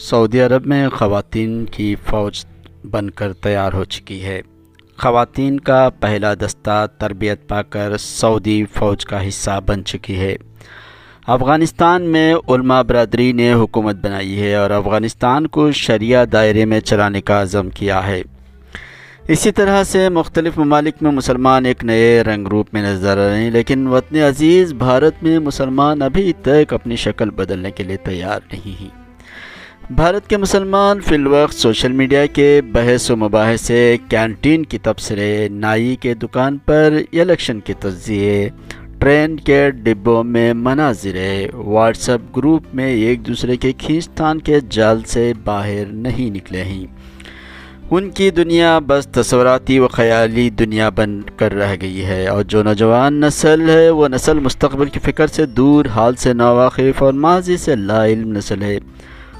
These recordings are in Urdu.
سعودی عرب میں خواتین کی فوج بن کر تیار ہو چکی ہے۔ خواتین کا پہلا دستہ تربیت پا کر سعودی فوج کا حصہ بن چکی ہے۔ افغانستان میں علماء برادری نے حکومت بنائی ہے اور افغانستان کو شریعہ دائرے میں چلانے کا عزم کیا ہے۔ اسی طرح سے مختلف ممالک میں مسلمان ایک نئے رنگ روپ میں نظر آ رہے ہیں، لیکن وطن عزیز بھارت میں مسلمان ابھی تک اپنی شکل بدلنے کے لیے تیار نہیں ہیں۔ بھارت کے مسلمان فی الوقت سوشل میڈیا کے بحث و مباحث سے کینٹین کی تبصرے، نائی کے دکان پر الیکشن کے تجزیے، ٹرین کے ڈبوں میں مناظرے، واٹس اپ گروپ میں ایک دوسرے کے کھینچتان کے جال سے باہر نہیں نکلے ہیں۔ ان کی دنیا بس تصوراتی و خیالی دنیا بن کر رہ گئی ہے اور جو نوجوان نسل ہے، وہ نسل مستقبل کی فکر سے دور، حال سے ناواقف اور ماضی سے لا علم نسل ہے۔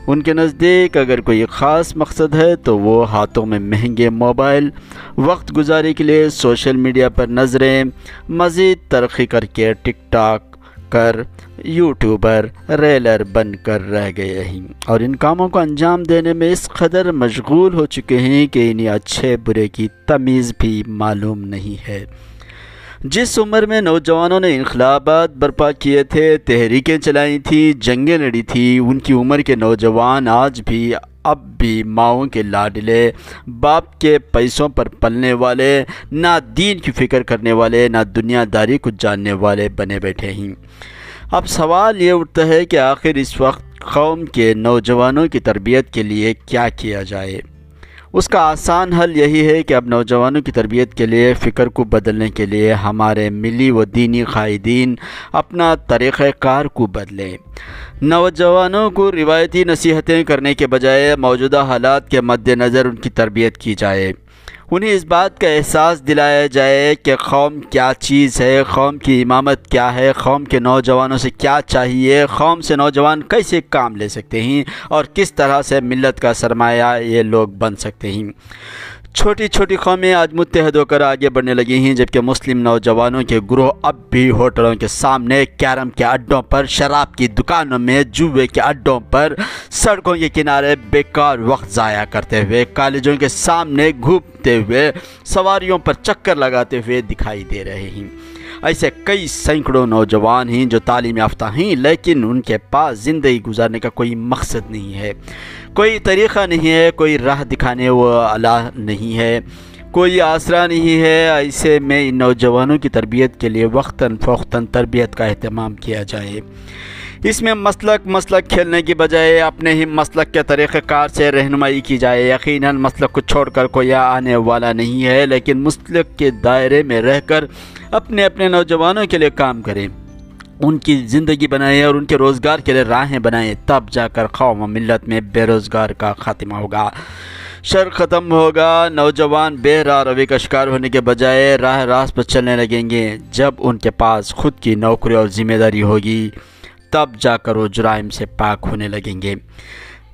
ان کے نزدیک اگر کوئی خاص مقصد ہے تو وہ ہاتھوں میں مہنگے موبائل، وقت گزاری کے لیے سوشل میڈیا پر نظریں، مزید ترقی کر کے ٹک ٹاک کر یوٹیوبر، ریلر بن کر رہ گئے ہیں۔ اور ان کاموں کو انجام دینے میں اس قدر مشغول ہو چکے ہیں کہ انہیں اچھے برے کی تمیز بھی معلوم نہیں ہے۔ جس عمر میں نوجوانوں نے انقلابات برپا کیے تھے، تحریکیں چلائی تھیں، جنگیں لڑی تھی ان کی عمر کے نوجوان آج بھی، اب بھی ماؤں کے لاڈلے، باپ کے پیسوں پر پلنے والے، نہ دین کی فکر کرنے والے، نہ دنیا داری کو جاننے والے بنے بیٹھے ہیں۔ اب سوال یہ اٹھتا ہے کہ آخر اس وقت قوم کے نوجوانوں کی تربیت کے لیے کیا کیا جائے؟ اس کا آسان حل یہی ہے کہ اب نوجوانوں کی تربیت کے لیے، فکر کو بدلنے کے لیے ہمارے ملی و دینی قائدین اپنا طریقہ کار کو بدلیں۔ نوجوانوں کو روایتی نصیحتیں کرنے کے بجائے موجودہ حالات کے مد نظر ان کی تربیت کی جائے۔ انہیں اس بات کا احساس دلایا جائے کہ قوم کیا چیز ہے، قوم کی امامت کیا ہے، قوم کے نوجوانوں سے کیا چاہیے، قوم سے نوجوان کیسے کام لے سکتے ہیں اور کس طرح سے ملت کا سرمایہ یہ لوگ بن سکتے ہیں۔ چھوٹی چھوٹی قومیں آج متحد ہو کر آگے بڑھنے لگی ہیں، جبکہ مسلم نوجوانوں کے گروہ اب بھی ہوٹلوں کے سامنے کیرم کے اڈوں پر، شراب کی دکانوں میں جوے کے اڈوں پر، سڑکوں کے کنارے بیکار وقت ضائع کرتے ہوئے، کالجوں کے سامنے گھومتے ہوئے، سواریوں پر چکر لگاتے ہوئے دکھائی دے رہے ہیں۔ ایسے کئی سینکڑوں نوجوان ہیں جو تعلیم یافتہ ہیں، لیکن ان کے پاس زندگی گزارنے کا کوئی مقصد نہیں ہے۔ کوئی طریقہ نہیں ہے، کوئی راہ دکھانے وہ اللہ نہیں ہے۔ کوئی آسرا نہیں ہے۔ ایسے میں ان نوجوانوں کی تربیت کے لیے وقتاً فوقتاً تربیت کا اہتمام کیا جائے۔ اس میں مسلک مسلک کھیلنے کی بجائے اپنے ہی مسلک کے طریقہ کار سے رہنمائی کی جائے۔ یقیناً مسلک کو چھوڑ کر کوئی آنے والا نہیں ہے، لیکن مسلک کے دائرے میں رہ کر اپنے اپنے نوجوانوں کے لیے کام کریں۔ ان کی زندگی بنائیں اور ان کے روزگار کے لیے راہیں بنائیں، تب جا کر قوم و ملت میں بے روزگار کا خاتمہ ہوگا۔ شر ختم ہوگا، نوجوان بے راہ روی کا شکار ہونے کے بجائے راہ راست پر چلنے لگیں گے۔ جب ان کے پاس خود کی نوکری اور ذمہ داری ہوگی تب جا کر وہ جرائم سے پاک ہونے لگیں گے۔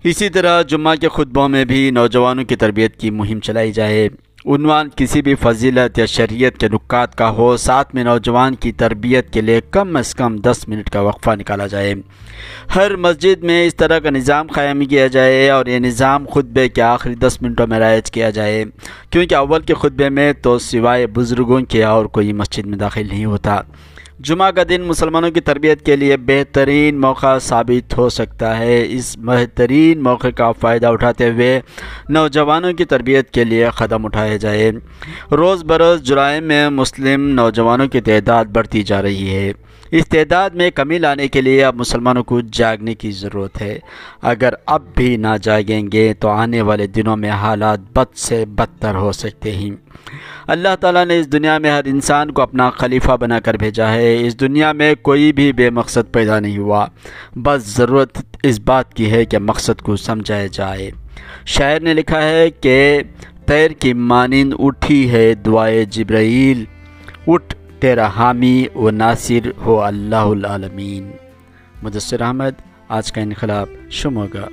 اسی طرح جمعہ کے خطبوں میں بھی نوجوانوں کی تربیت کی مہم چلائی جائے۔ عنوان کسی بھی فضیلت یا شریعت کے نکات کا ہو، ساتھ میں نوجوان کی تربیت کے لیے کم از کم دس منٹ کا وقفہ نکالا جائے۔ ہر مسجد میں اس طرح کا نظام قائم کیا جائے اور یہ نظام خطبے کے آخری دس منٹوں میں رائج کیا جائے۔ کیونکہ اول کے خطبے میں تو سوائے بزرگوں کے اور کوئی مسجد میں داخل نہیں ہوتا۔ جمعہ کا دن مسلمانوں کی تربیت کے لیے بہترین موقع ثابت ہو سکتا ہے۔ اس بہترین موقع کا فائدہ اٹھاتے ہوئے نوجوانوں کی تربیت کے لیے قدم اٹھائے جائے روز بروز جرائم میں مسلم نوجوانوں کی تعداد بڑھتی جا رہی ہے۔ اس تعداد میں کمی لانے کے لیے اب مسلمانوں کو جاگنے کی ضرورت ہے۔ اگر اب بھی نہ جاگیں گے تو آنے والے دنوں میں حالات بد سے بدتر ہو سکتے ہیں۔ اللہ تعالیٰ نے اس دنیا میں ہر انسان کو اپنا خلیفہ بنا کر بھیجا ہے۔ اس دنیا میں کوئی بھی بے مقصد پیدا نہیں ہوا۔ بس ضرورت اس بات کی ہے کہ مقصد کو سمجھایا جائے۔ شاعر نے لکھا ہے کہ تیر کی مانند اٹھی ہے دعائے جبرائیل۔ اٹھ تیرا حامی و ناصر ہو اللہ العالمین۔ مدثر احمد آج کا انقلاب شموگا